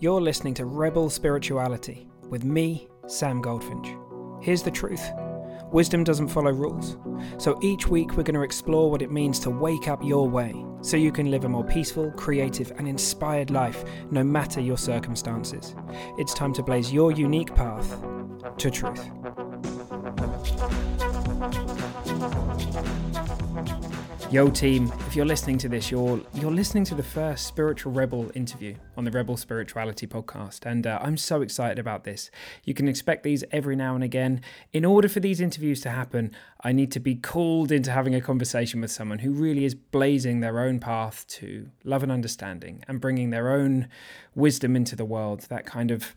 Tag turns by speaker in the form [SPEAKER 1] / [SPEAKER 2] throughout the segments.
[SPEAKER 1] You're listening to Rebel Spirituality with me, Sam Goldfinch. Here's the truth wisdom doesn't follow rules. So each week we're going to explore what it means to wake up your way so you can live a more peaceful, creative, and inspired life no matter your circumstances. It's time to blaze your unique path to truth. Yo team, if you're listening to this, you're you're listening to the first Spiritual Rebel interview on the Rebel Spirituality podcast, and uh, I'm so excited about this. You can expect these every now and again. In order for these interviews to happen, I need to be called into having a conversation with someone who really is blazing their own path to love and understanding and bringing their own wisdom into the world. That kind of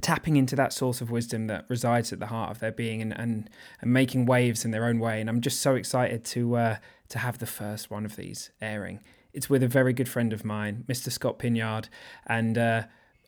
[SPEAKER 1] tapping into that source of wisdom that resides at the heart of their being and, and, and making waves in their own way. And I'm just so excited to uh, to have the first one of these airing. It's with a very good friend of mine, Mr. Scott Pinyard, and uh,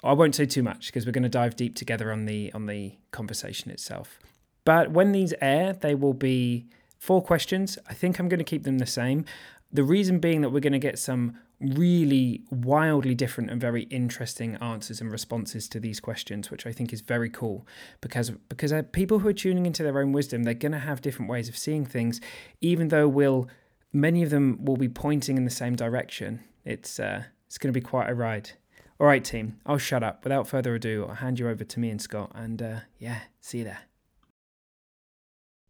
[SPEAKER 1] I won't say too much because we're going to dive deep together on the on the conversation itself. But when these air, they will be four questions. I think I'm going to keep them the same. The reason being that we're going to get some really wildly different and very interesting answers and responses to these questions, which I think is very cool because because uh, people who are tuning into their own wisdom, they're going to have different ways of seeing things, even though we'll many of them will be pointing in the same direction. It's uh, it's going to be quite a ride. All right, team, I'll shut up. Without further ado, I'll hand you over to me and Scott, and uh, yeah, see you there.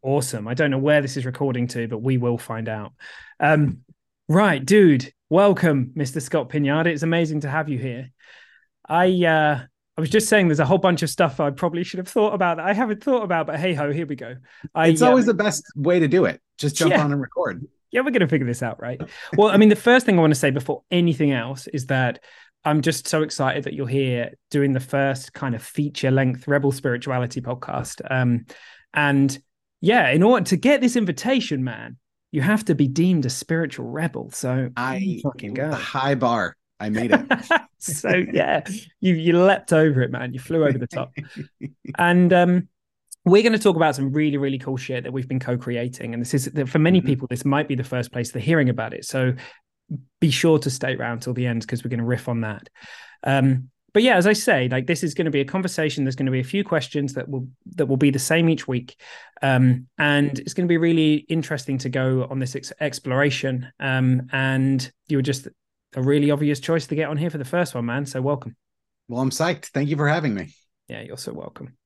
[SPEAKER 1] Awesome. I don't know where this is recording to, but we will find out. Um, right, dude. Welcome, Mr. Scott Pinyard. It's amazing to have you here. I uh, I was just saying there's a whole bunch of stuff I probably should have thought about that I haven't thought about, but hey ho, here we go. I,
[SPEAKER 2] it's always uh, the best way to do it. Just jump yeah. on and record.
[SPEAKER 1] Yeah, we're gonna figure this out, right? well, I mean, the first thing I want to say before anything else is that I'm just so excited that you're here doing the first kind of feature length Rebel Spirituality podcast. Um, and yeah, in order to get this invitation, man, you have to be deemed a spiritual rebel. So
[SPEAKER 2] I fucking go. high bar. I made it.
[SPEAKER 1] so yeah, you you leapt over it, man. You flew over the top. and um, we're going to talk about some really really cool shit that we've been co-creating. And this is for many mm-hmm. people, this might be the first place they're hearing about it. So be sure to stay around till the end because we're going to riff on that. Um, but yeah, as I say, like this is going to be a conversation. There's going to be a few questions that will that will be the same each week, um, and it's going to be really interesting to go on this ex- exploration. Um, and you were just a really obvious choice to get on here for the first one, man. So welcome.
[SPEAKER 2] Well, I'm psyched. Thank you for having me.
[SPEAKER 1] Yeah, you're so welcome.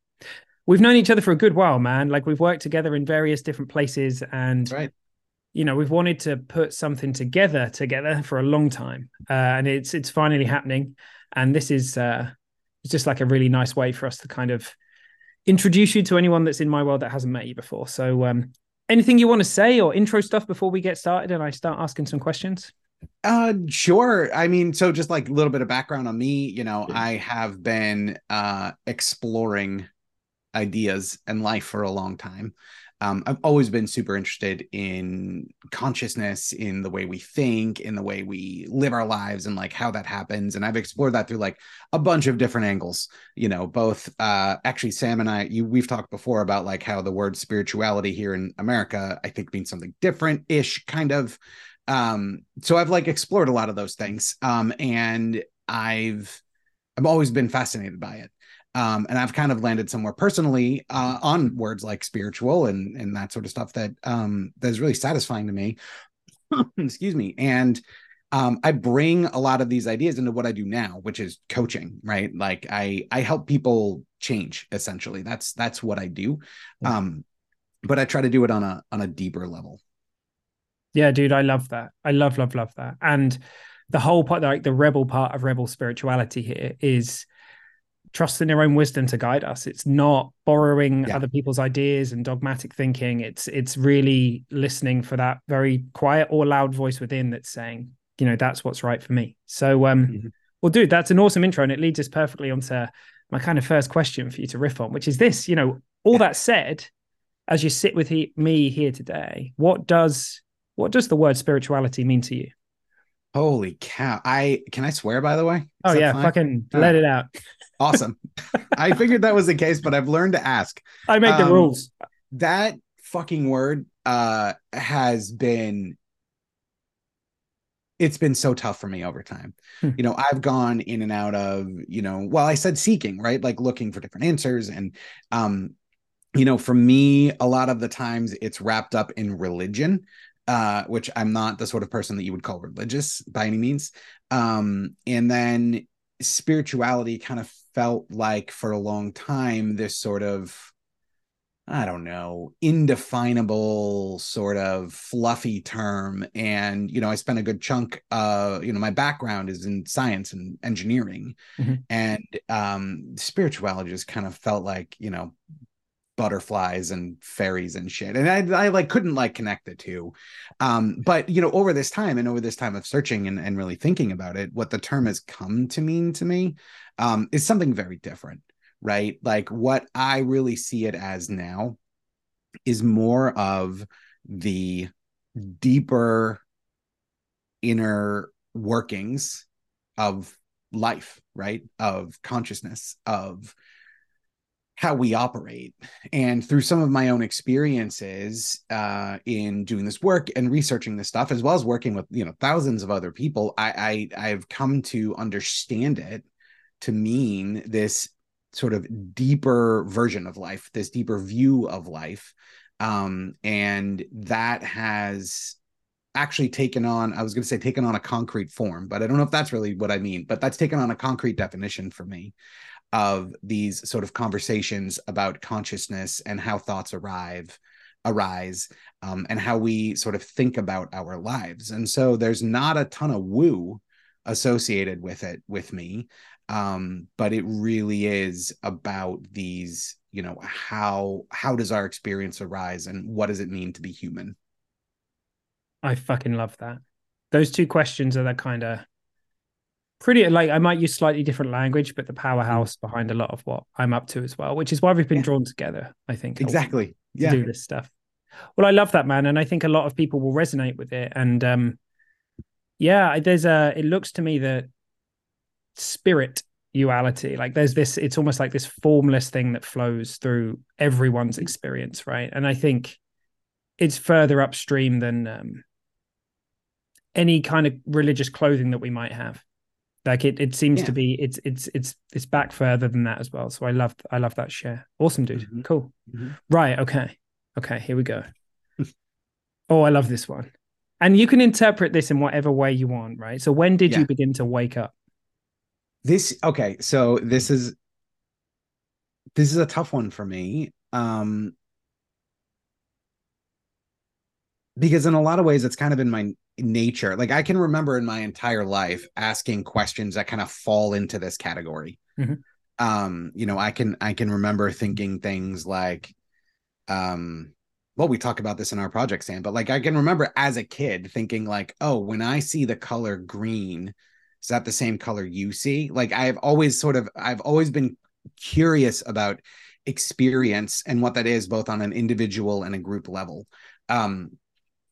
[SPEAKER 1] We've known each other for a good while, man. Like we've worked together in various different places, and
[SPEAKER 2] right
[SPEAKER 1] you know we've wanted to put something together together for a long time uh, and it's it's finally happening and this is uh, it's just like a really nice way for us to kind of introduce you to anyone that's in my world that hasn't met you before. So, um, anything you want to say or intro stuff before we get started and I start asking some questions?
[SPEAKER 2] Uh, sure. I mean, so just like a little bit of background on me, you know, yeah. I have been uh, exploring ideas and life for a long time um, I've always been super interested in consciousness, in the way we think, in the way we live our lives, and like how that happens. And I've explored that through like a bunch of different angles. You know, both uh, actually, Sam and I, you we've talked before about like how the word spirituality here in America, I think, means something different ish, kind of. Um, so I've like explored a lot of those things, um, and I've I've always been fascinated by it um, and I've kind of landed somewhere personally uh, on words like spiritual and and that sort of stuff that um, that is really satisfying to me. Excuse me, and um, I bring a lot of these ideas into what I do now, which is coaching. Right, like I I help people change. Essentially, that's that's what I do. Um, but I try to do it on a on a deeper level.
[SPEAKER 1] Yeah, dude, I love that. I love love love that, and the whole part, like the rebel part of rebel spirituality here, is trust in their own wisdom to guide us. It's not borrowing yeah. other people's ideas and dogmatic thinking. It's it's really listening for that very quiet or loud voice within that's saying you know that's what's right for me. So um mm-hmm. well dude that's an awesome intro and it leads us perfectly onto my kind of first question for you to riff on which is this you know all that said as you sit with he, me here today what does what does the word spirituality mean to you
[SPEAKER 2] Holy cow. I can I swear by the way? Is
[SPEAKER 1] oh yeah, fine? fucking let it out.
[SPEAKER 2] Awesome. I figured that was the case, but I've learned to ask.
[SPEAKER 1] I make um, the rules.
[SPEAKER 2] That fucking word uh has been it's been so tough for me over time.
[SPEAKER 1] Hmm.
[SPEAKER 2] You know, I've gone in and out of, you know, well, I said seeking, right? Like looking for different answers. And, um, you know, for me, a lot of the times it's wrapped up in religion, uh, which I'm not the sort of person that you would call religious by any means. Um, and then spirituality kind of felt like for a long time this sort of I don't know, indefinable sort of fluffy term. And, you know, I spent a good chunk, uh, you know, my background is in science and engineering.
[SPEAKER 1] Mm-hmm.
[SPEAKER 2] And um, spirituality just kind of felt like, you know, butterflies and fairies and shit. And I, I like couldn't like connect the two. Um, but you know, over this time and over this time of searching and, and really thinking about it, what the term has come to mean to me um, is something very different right? Like what I really see it as now is more of the deeper inner workings of life, right? Of consciousness, of how we operate. And through some of my own experiences uh, in doing this work and researching this stuff, as well as working with you know thousands of other people, I, I I've come to understand it to mean this sort of deeper version of life, this deeper view of life. Um, and that has actually taken on, I was going to say taken on a concrete form, but I don't know if that's really what I mean, but that's taken on a concrete definition for me of these sort of conversations about consciousness and how thoughts arrive arise um, and how we sort of think about our lives. And so there's not a ton of woo associated with it with me um, but it really is about these you know how how does our experience arise and what does it mean to be human?
[SPEAKER 1] I fucking love that. Those two questions are that kind of pretty like i might use slightly different language but the powerhouse behind a lot of what i'm up to as well which is why we've been yeah. drawn together i think
[SPEAKER 2] exactly.
[SPEAKER 1] yeah do this stuff. Well i love that man and i think a lot of people will resonate with it and um yeah there's a it looks to me that spirit duality like there's this it's almost like this formless thing that flows through everyone's experience right? And i think it's further upstream than um, any kind of religious clothing that we might have like it it seems yeah. to be it's it's it's it's back further than that as well so i love i love that share awesome dude mm-hmm. cool mm-hmm. right okay okay here we go oh i love this one and you can interpret this in whatever way you want right so when did yeah. you begin to wake up
[SPEAKER 2] this okay, so this is this is a tough one for me. Um because in a lot of ways it's kind of in my nature. Like I can remember in my entire life asking questions that kind of fall into this category. Mm-hmm. Um, you know, I can I can remember thinking things like um well, we talk about this in our project, Sam, but like I can remember as a kid thinking like, oh, when I see the color green, is that the same color you see like i've always sort of i've always been curious about experience and what that is both on an individual and a group level um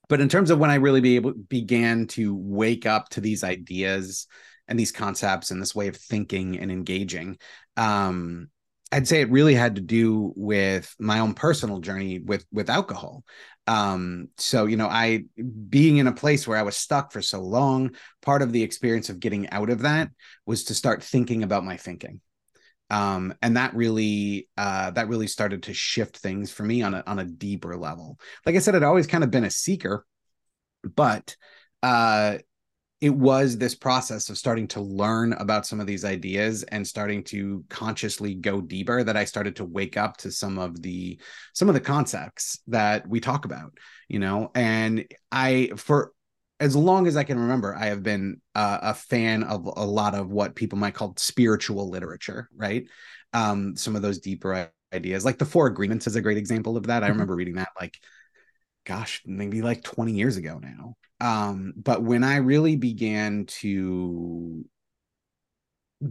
[SPEAKER 2] but in terms of when i really be able began to wake up to these ideas and these concepts and this way of thinking and engaging um I'd say it really had to do with my own personal journey with with alcohol. Um, so you know, I being in a place where I was stuck for so long, part of the experience of getting out of that was to start thinking about my thinking. Um, and that really uh, that really started to shift things for me on a on a deeper level. Like I said, I'd always kind of been a seeker, but uh it was this process of starting to learn about some of these ideas and starting to consciously go deeper that i started to wake up to some of the some of the concepts that we talk about you know and i for as long as i can remember i have been uh, a fan of a lot of what people might call spiritual literature right um some of those deeper ideas like the four agreements is a great example of that i mm-hmm. remember reading that like gosh maybe like 20 years ago now um, but when I really began to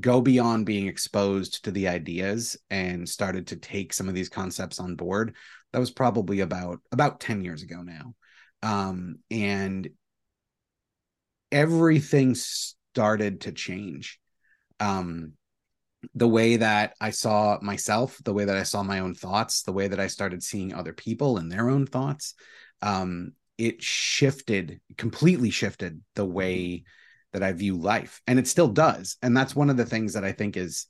[SPEAKER 2] go beyond being exposed to the ideas and started to take some of these concepts on board, that was probably about about 10 years ago now. Um, and everything started to change. Um, the way that I saw myself, the way that I saw my own thoughts, the way that I started seeing other people and their own thoughts, um, it shifted completely shifted the way that I view life. And it still does. And that's one of the things that I think is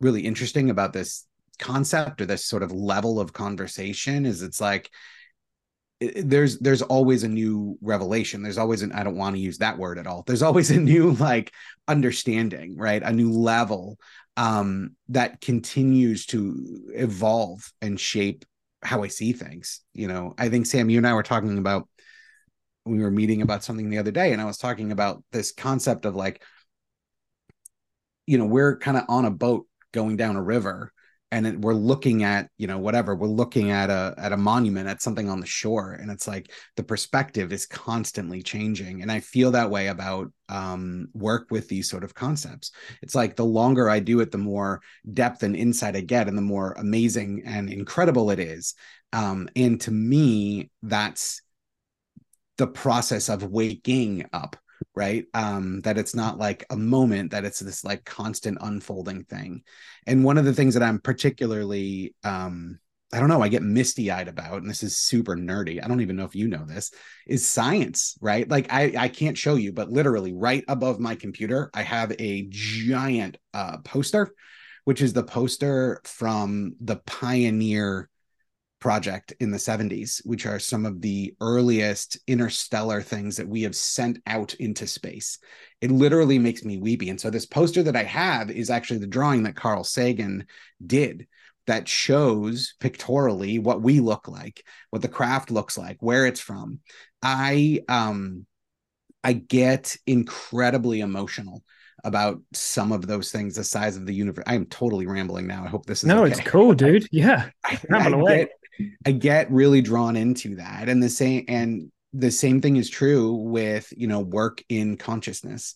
[SPEAKER 2] really interesting about this concept or this sort of level of conversation is it's like there's there's always a new revelation. There's always an i don't want to use that word at all. There's always a new like understanding right? A new level um that continues to evolve and shape how i see things you know? I think sam you and i were talking about we were meeting about something the other day and i was talking about this concept of like you know we're kind of on a boat going down a river and it, we're looking at you know whatever we're looking at a at a monument at something on the shore and it's like the perspective is constantly changing. And i feel that way about um, work with these sort of concepts. It's like the longer i do it the more depth and insight i get and the more amazing and incredible it is. Um, and to me that's the process of waking up right um that it's not like a moment that it's this like constant unfolding thing and one of the things that i'm particularly um I don't know, I get misty eyed about, and this is super nerdy. I don't even know if you know this, is science, right? Like I, I can't show you, but literally right above my computer, I have a giant uh, poster, which is the poster from the Pioneer project in the 70s, which are some of the earliest interstellar things that we have sent out into space. It literally makes me weepy. And so, this poster that I have is actually the drawing that Carl Sagan did that shows pictorially what we look like, what the craft looks like, where it's from. I, um, I get incredibly emotional about some of those things, the size of the universe. I am totally rambling now. I hope this is
[SPEAKER 1] no,
[SPEAKER 2] okay.
[SPEAKER 1] it's cool, dude. Yeah,
[SPEAKER 2] ramble away. Get, I get really drawn into that. And the same and the same thing is true with, you know, work in consciousness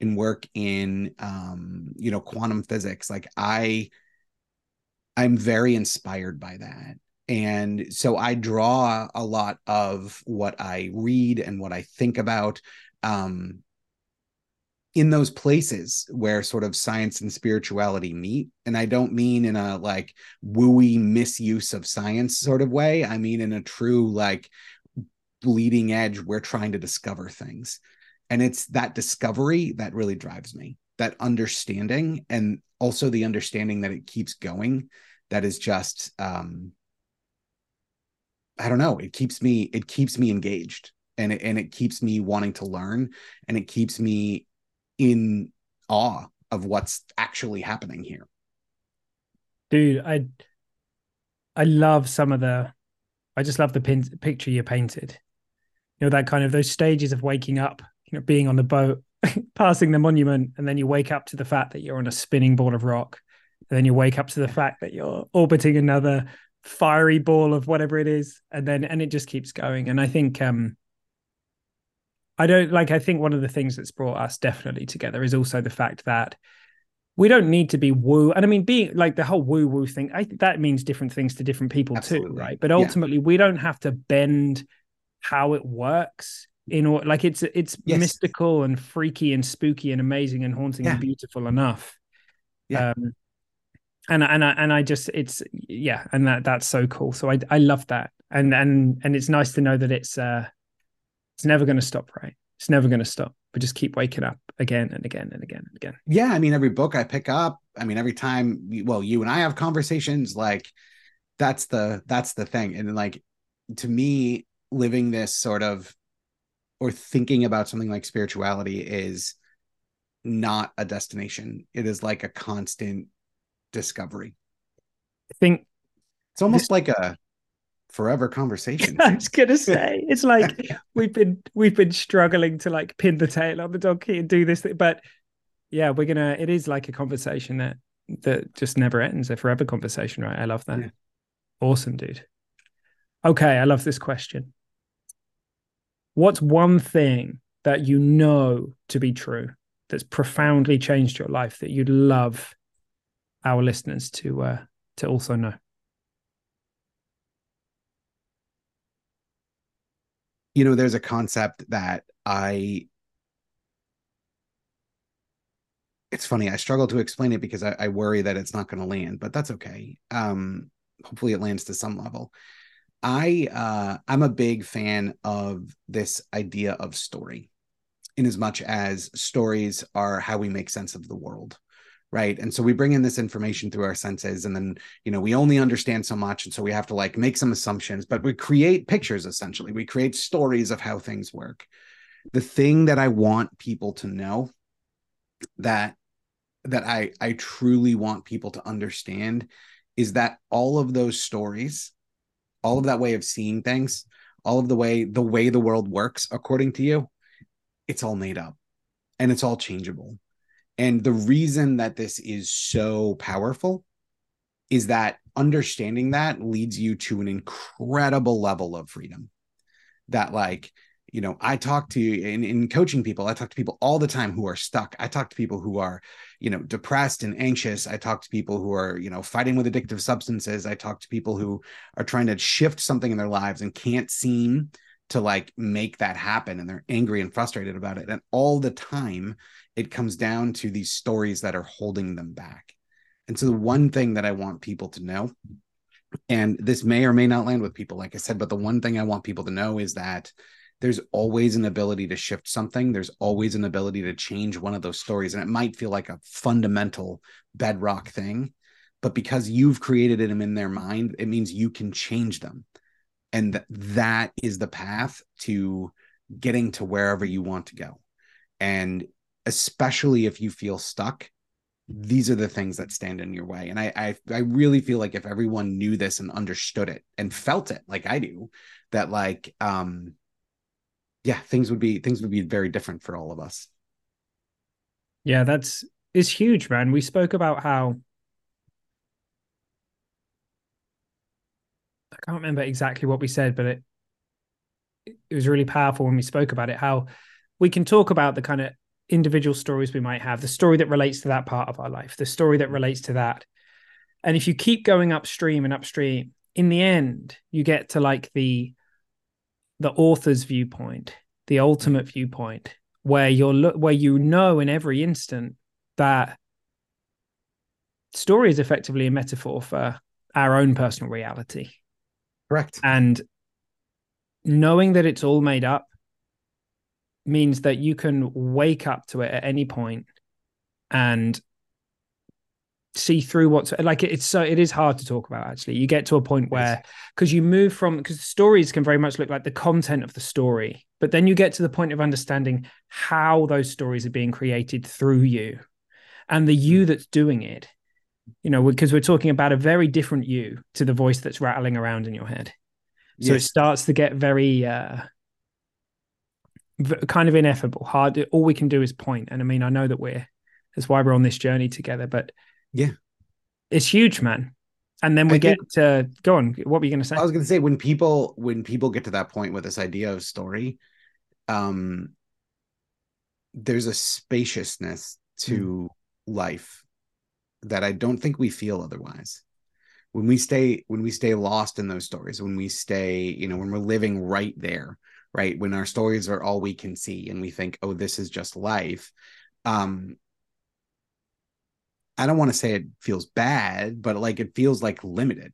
[SPEAKER 2] and work in um, you know, quantum physics. Like I I'm very inspired by that. And so I draw a lot of what I read and what I think about um, in those places where sort of science and spirituality meet. And i don't mean in a like wooey misuse of science sort of way. I mean in a true like bleeding edge we're trying to discover things. And it's that discovery that really drives me that understanding and also the understanding that it keeps going that is just um i don't know it keeps me it keeps me engaged. And it, and it keeps me wanting to learn. And it keeps me in awe of what's actually happening here.
[SPEAKER 1] Dude, I I love some of the I just love the pin, picture you painted. You know that kind of those stages of waking up, you know, being on the boat, passing the monument, and then you wake up to the fact that you're on a spinning ball of rock, and then you wake up to the fact that you're orbiting another fiery ball of whatever it is, and then and it just keeps going. And I think um I don't like, I think one of the things that's brought us definitely together is also the fact that we don't need to be woo. And I mean, being like the whole woo woo thing, I that means different things to different people Absolutely. too, right? But ultimately, yeah. we don't have to bend how it works in order, like it's it's yes. mystical and freaky and spooky and amazing and haunting yeah. and beautiful enough. Yeah. Um, and and I and I just it's yeah, and that that's so cool. So I I love that, and and and it's nice to know that it's uh it's never going to stop, right? It's never going to stop. But just keep waking up again and again and again and again.
[SPEAKER 2] Yeah, I mean, every book I pick up, I mean, every time, well, you and I have conversations, like that's the that's the thing. And like to me, living this sort of or thinking about something like spirituality is not a destination. It is like a constant discovery.
[SPEAKER 1] I think
[SPEAKER 2] it's almost this, like a forever conversation.
[SPEAKER 1] I was gonna say it's like we've been we've been struggling to like pin the tail on the donkey and do this, thing, but yeah, we're gonna. It is like a conversation that that just never ends. A forever conversation, right? I love that. Yeah. Awesome, dude. Okay, I love this question. What's one thing that you know to be true that's profoundly changed your life that you'd love our listeners to uh, to also know?
[SPEAKER 2] You know, there's a concept that I it's funny. I struggle to explain it because I, I worry that it's not going to land, but that's okay. Um, hopefully, it lands to some level. I uh, I'm a big fan of this idea of story, in as much as stories are how we make sense of the world, right? And so we bring in this information through our senses, and then you know we only understand so much, and so we have to like make some assumptions, but we create pictures essentially. We create stories of how things work. The thing that I want people to know that that I I truly want people to understand is that all of those stories all of that way of seeing things, all of the way the way the world works according to you, it's all made up and it's all changeable. And the reason that this is so powerful is that understanding that leads you to an incredible level of freedom. That like you know i talk to in, in coaching people i talk to people all the time who are stuck. I talk to people who are you know depressed and anxious. I talk to people who are you know fighting with addictive substances. I talk to people who are trying to shift something in their lives and can't seem to like make that happen. And they're angry and frustrated about it. And all the time it comes down to these stories that are holding them back and so the one thing that i want people to know and this may or may not land with people like i said but the one thing i want people to know is that there's always an ability to shift something. There's always an ability to change one of those stories. And it might feel like a fundamental bedrock thing, but because you've created them in their mind, it means you can change them. And th- that is the path to getting to wherever you want to go. And especially if you feel stuck, these are the things that stand in your way. And I, I, I really feel like if everyone knew this and understood it and felt it like I do, that like um yeah, things would be things would be very different for all of us.
[SPEAKER 1] Yeah, that's is huge, man. We spoke about how I can't remember exactly what we said, but it it was really powerful when we spoke about it. How we can talk about the kind of individual stories we might have, the story that relates to that part of our life, the story that relates to that. And if you keep going upstream and upstream, in the end, you get to like the the author's viewpoint, the ultimate viewpoint, where you're where you know in every instant that story is effectively a metaphor for our own personal reality.
[SPEAKER 2] Correct.
[SPEAKER 1] And knowing that it's all made up means that you can wake up to it at any point and see through what's like it's so it is hard to talk about actually. You get to a point where because you move from because stories can very much look like the content of the story but then you get to the point of understanding how those stories are being created through you and the you that's doing it. You know because we're talking about a very different you to the voice that's rattling around in your head. So yes. it starts to get very uh kind of ineffable hard all we can do is point and i mean i know that we're that's why we're on this journey together but
[SPEAKER 2] yeah.
[SPEAKER 1] It's huge, man. And then we I get think, to go on. What were you going to say?
[SPEAKER 2] I was going to say when people when people get to that point with this idea of story, um, there's a spaciousness to mm. life that I don't think we feel otherwise. When we stay when we stay lost in those stories, when we stay, you know, when we're living right there, right, when our stories are all we can see, and we think, oh, this is just life. Um, I don't want to say it feels bad, but like it feels like limited.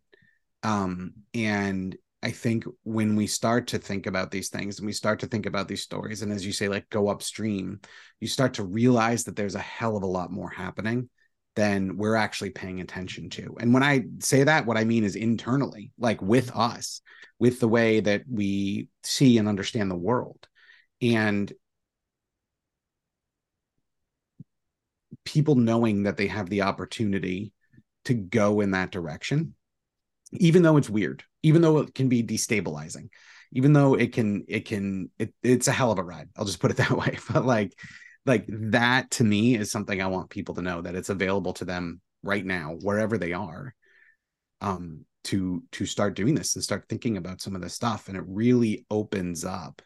[SPEAKER 2] Um, and I think when we start to think about these things and we start to think about these stories, and as you say, like go upstream, you start to realize that there's a hell of a lot more happening than we're actually paying attention to. And when I say that, what I mean is internally, like with us, with the way that we see and understand the world. And people knowing that they have the opportunity to go in that direction even though it's weird even though it can be destabilizing even though it can it can it, it's a hell of a ride i'll just put it that way but like like that to me is something i want people to know that it's available to them right now wherever they are um to to start doing this and start thinking about some of this stuff and it really opens up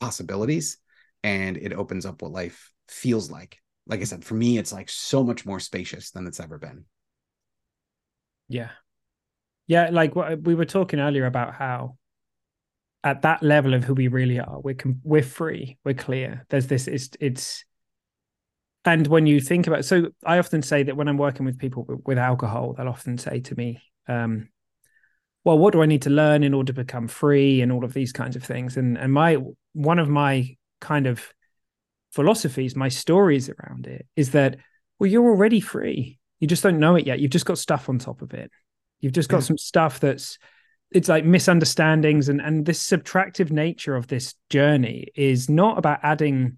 [SPEAKER 2] possibilities and it opens up what life feels like like I said, for me, it's like so much more spacious than it's ever been.
[SPEAKER 1] Yeah. Yeah. Like we were talking earlier about how at that level of who we really are, we're, we're free, we're clear. There's this, it's, it's, and when you think about, so I often say that when I'm working with people with alcohol, they'll often say to me, um, well, what do I need to learn in order to become free and all of these kinds of things. And and my one of my kind of philosophies, my stories around it is that well, you're already free. You just don't know it yet. You've just got stuff on top of it. You've just got yeah. some stuff that's it's like misunderstandings and and this subtractive nature of this journey is not about adding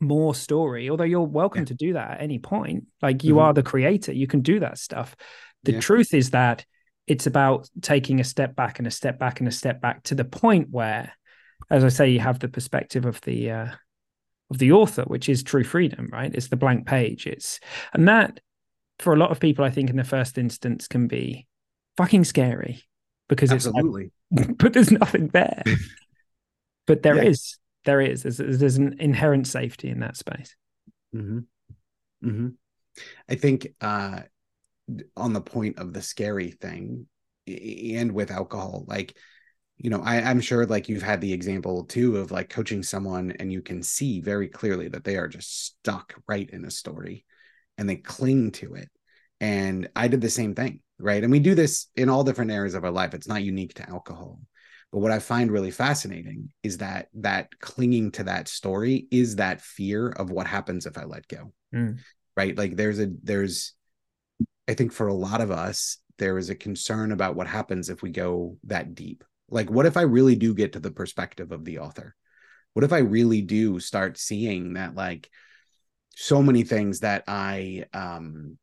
[SPEAKER 1] more story although you're welcome yeah. to do that at any point like you mm-hmm. are the creator you can do that stuff the yeah. truth is that it's about taking a step back and a step back and a step back to the point where as i say you have the perspective of the uh of the author which is true freedom right it's the blank page it's and that for a lot of people i think in the first instance can be fucking scary because
[SPEAKER 2] absolutely
[SPEAKER 1] it's like, but there's nothing there but there yeah. is there is there's, there's an inherent safety in that space
[SPEAKER 2] mm-hmm. Mm-hmm. i think uh on the point of the scary thing and with alcohol like you know I, i'm sure like you've had the example too of like coaching someone and you can see very clearly that they are just stuck right in a story and they cling to it and i did the same thing right and we do this in all different areas of our life it's not unique to alcohol but what I find really fascinating is that that clinging to that story is that fear of what happens if I let go. Mm. Right? Like there's a there's I think for a lot of us there is a concern about what happens if we go that deep. Like what if I really do get to the perspective of the author? What if I really do start seeing that like so many things that I um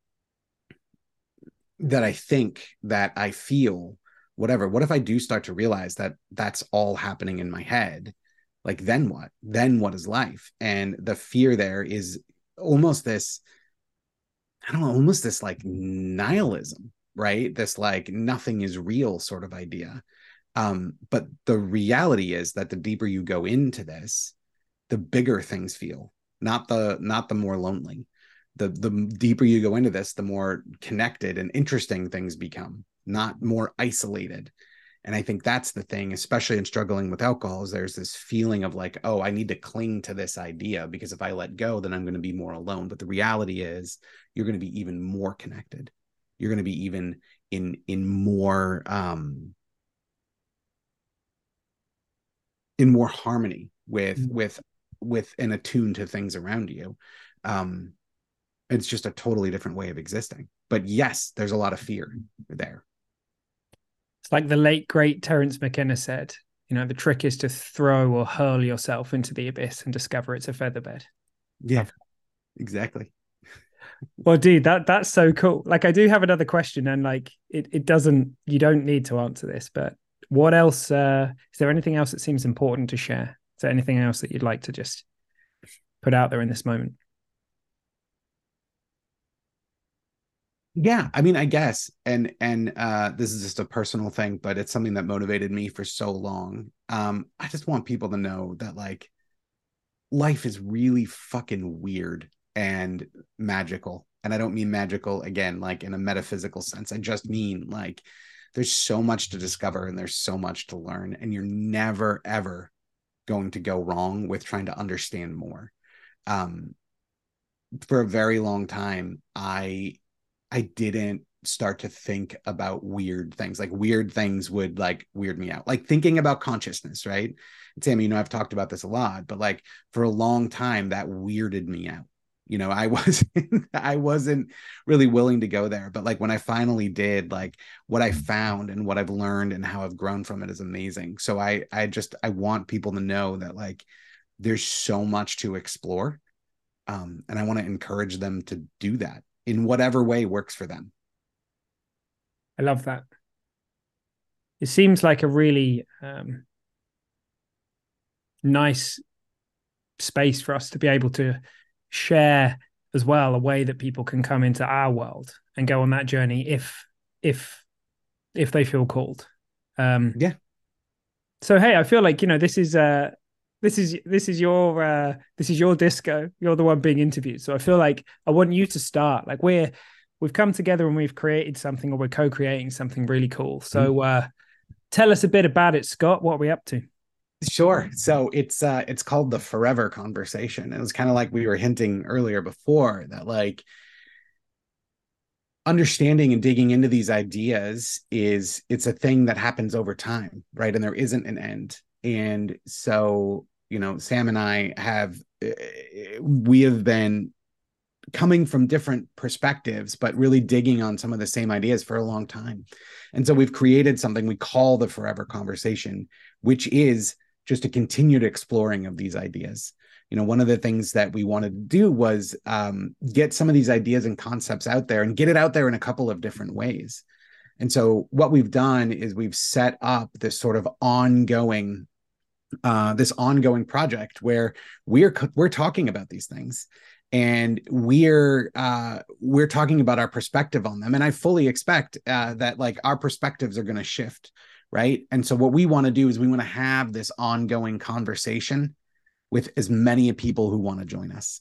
[SPEAKER 2] that I think that I feel whatever what if i do start to realize that that's all happening in my head? Like then what? Then what is life? And the fear there is almost this i don't know almost this like nihilism right? This like nothing is real sort of idea. Um but the reality is that the deeper you go into this the bigger things feel not the not the more lonely the the deeper you go into this the more connected and interesting things become not more isolated. And i think that's the thing especially in struggling with alcohol is there's this feeling of like oh i need to cling to this idea because if i let go then i'm going to be more alone. But the reality is you're going to be even more connected. You're going to be even in in more um in more harmony with mm-hmm. with with and attuned to things around you. Um it's just a totally different way of existing but yes there's a lot of fear there
[SPEAKER 1] it's like the late great Terence McKenna said, you know, the trick is to throw or hurl yourself into the abyss and discover it's a featherbed.
[SPEAKER 2] Yeah, exactly.
[SPEAKER 1] well, dude, that that's so cool. Like, I do have another question, and like, it it doesn't. You don't need to answer this, but what else? Uh, is there anything else that seems important to share? Is there anything else that you'd like to just put out there in this moment?
[SPEAKER 2] Yeah i mean i guess and and uh this is just a personal thing but it's something that motivated me for so long. Um i just want people to know that like life is really fucking weird and magical and i don't mean magical again like in a metaphysical sense. I just mean like there's so much to discover and there's so much to learn and you're never ever going to go wrong with trying to understand more. Um for a very long time i I didn't start to think about weird things. Like weird things would like weird me out. Like thinking about consciousness, right? And Sammy, you know, I've talked about this a lot, but like for a long time that weirded me out. You know, I wasn't I wasn't really willing to go there. But like when I finally did, like what I found and what I've learned and how I've grown from it is amazing. So I I just I want people to know that like there's so much to explore. Um, and I want to encourage them to do that in whatever way works for them.
[SPEAKER 1] I love that. It seems like a really um, nice space for us to be able to share as well a way that people can come into our world and go on that journey if if if they feel called
[SPEAKER 2] um yeah
[SPEAKER 1] so hey i feel like you know this is uh this is this is your uh this is your disco. You're the one being interviewed. So i feel like i want you to start. Like we're we've come together and we've created something or we're co-creating something really cool. So mm-hmm. uh tell us a bit about it scott. What are we up to?
[SPEAKER 2] Sure. So it's uh it's called the forever conversation. It was kind of like we were hinting earlier before that like understanding and digging into these ideas is it's a thing that happens over time right? And there isn't an end and so you know sam and i have uh, we have been coming from different perspectives but really digging on some of the same ideas for a long time. And so we've created something we call the forever conversation which is just a continued exploring of these ideas. You know one of the things that we wanted to do was um, get some of these ideas and concepts out there and get it out there in a couple of different ways. And so what we've done is we've set up this sort of ongoing uh, this ongoing project where we're we're talking about these things and we're uh, we're talking about our perspective on them and i fully expect uh, that like our perspectives are going to shift right and so what we want to do is we want to have this ongoing conversation with as many people who want to join us.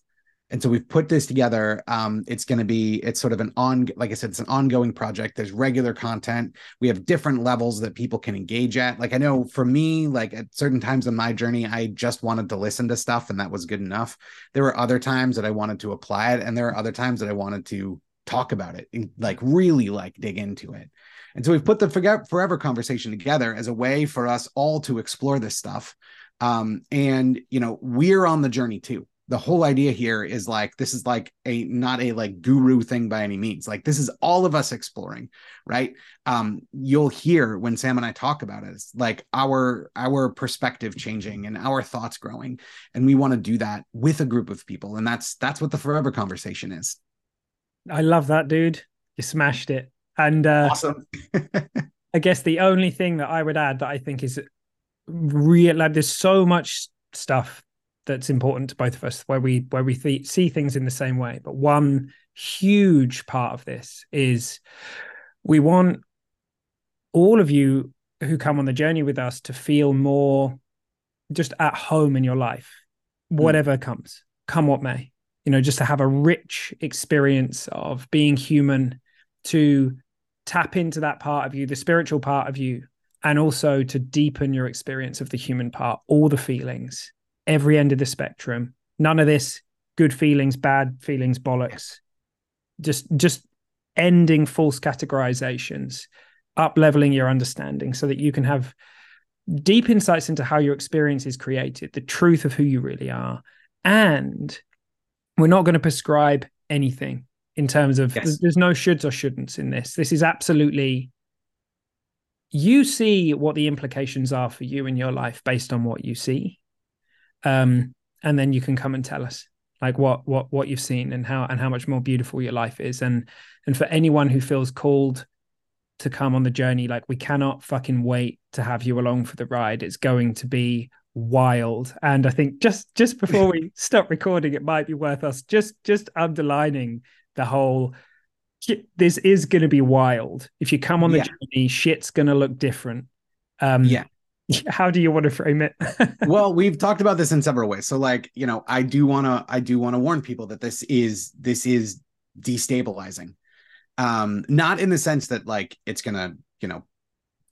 [SPEAKER 2] And so we've put this together. Um, it's going to be, it's sort of an on, like I said, it's an ongoing project. There's regular content. We have different levels that people can engage at. Like I know for me, like at certain times in my journey, I just wanted to listen to stuff and that was good enough. There were other times that I wanted to apply it. And there are other times that I wanted to talk about it, and like really like dig into it. And so we've put the forget forever conversation together as a way for us all to explore this stuff um, and you know, we're on the journey too. The whole idea here is like this is like a not a like guru thing by any means. Like this is all of us exploring, right? Um, you'll hear when Sam and I talk about it, it's like our our perspective changing and our thoughts growing, and we want to do that with a group of people, and that's that's what the forever conversation is.
[SPEAKER 1] I love that, dude. You smashed it, and uh,
[SPEAKER 2] awesome.
[SPEAKER 1] I guess the only thing that I would add that I think is real like there's so much stuff that's important to both of us where we where we th- see things in the same way but one huge part of this is we want all of you who come on the journey with us to feel more just at home in your life hmm. whatever mm. comes come what may you know just to have a rich experience of being human to tap into that part of you the spiritual part of you and also to deepen your experience of the human part, all the feelings, every end of the spectrum. None of this good feelings, bad feelings, bollocks. Just just ending false categorizations, up leveling your understanding so that you can have deep insights into how your experience is created, the truth of who you really are. And we're not going to prescribe anything in terms of yes. there's no shoulds or shouldn'ts in this. This is absolutely you see what the implications are for you in your life based on what you see um, and then you can come and tell us like what what what you've seen and how and how much more beautiful your life is and and for anyone who feels called to come on the journey like we cannot fucking wait to have you along for the ride it's going to be wild and i think just just before we stop recording it might be worth us just just underlining the whole this is going to be wild. If you come on the yeah. journey, shit's going to look different. Um,
[SPEAKER 2] yeah.
[SPEAKER 1] How do you want to frame it?
[SPEAKER 2] well, we've talked about this in several ways. So, like, you know, I do want to, I do want to warn people that this is, this is destabilizing. Um, not in the sense that like it's gonna, you know,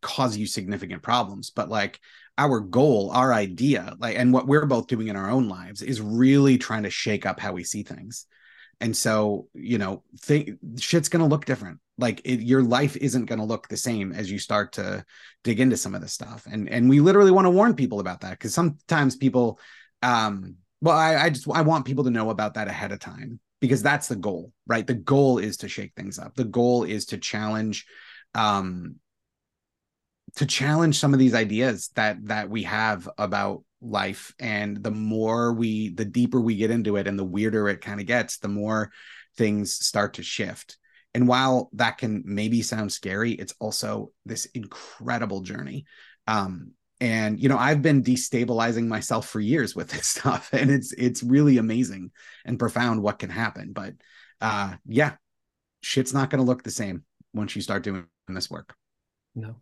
[SPEAKER 2] cause you significant problems, but like our goal, our idea, like, and what we're both doing in our own lives is really trying to shake up how we see things and so you know think shit's gonna look different. Like it, your life isn't gonna look the same as you start to dig into some of this stuff. And and we literally want to warn people about that because sometimes people um well I, I just i want people to know about that ahead of time because that's the goal right? The goal is to shake things up. The goal is to challenge um to challenge some of these ideas that that we have about life and the more we the deeper we get into it and the weirder it kind of gets the more things start to shift. And while that can maybe sound scary it's also this incredible journey. Um and you know i've been destabilizing myself for years with this stuff and it's it's really amazing and profound what can happen. But uh yeah shit's not going to look the same once you start doing this work.
[SPEAKER 1] No.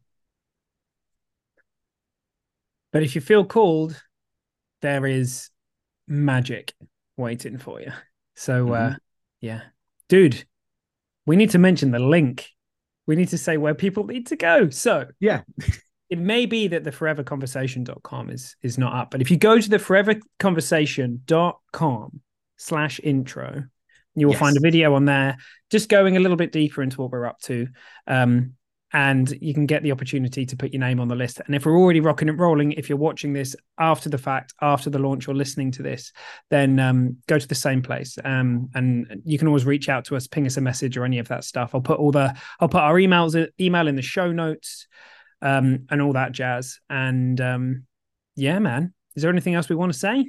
[SPEAKER 1] But if you feel called there is magic waiting for you. So, uh, mm-hmm. uh, yeah, dude, we need to mention the link. We need to say where people need to go. So,
[SPEAKER 2] yeah.
[SPEAKER 1] it may be that the foreverconversation.com is is not up, but if you go to the foreverconversation.com slash intro, You will
[SPEAKER 2] Yes.
[SPEAKER 1] find a video on there, just going a little bit deeper into what we're up to. Um, and you can get the opportunity to put your name on the list. And if we're already rocking and rolling, if you're watching this after the fact, after the launch, or listening to this, then um, go to the same place. Um, and you can always reach out to us, ping us a message or any of that stuff. I'll put all the I'll put our emails email in the show notes, um, and all that jazz. And um, yeah, man, is there anything else we want to say?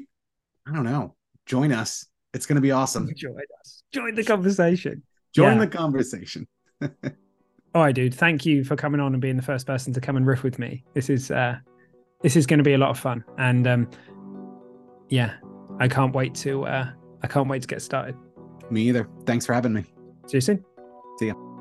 [SPEAKER 2] I don't know. Join us. It's going to be awesome.
[SPEAKER 1] Join us. Join the conversation.
[SPEAKER 2] Join
[SPEAKER 1] Yeah.
[SPEAKER 2] the conversation.
[SPEAKER 1] All right, dude. Thank you for coming on and being the first person to come and riff with me. This is uh this is going to be a lot of fun, and um yeah, I can't wait to uh I can't wait to get started.
[SPEAKER 2] Me either. Thanks for having me.
[SPEAKER 1] See you soon.
[SPEAKER 2] See ya.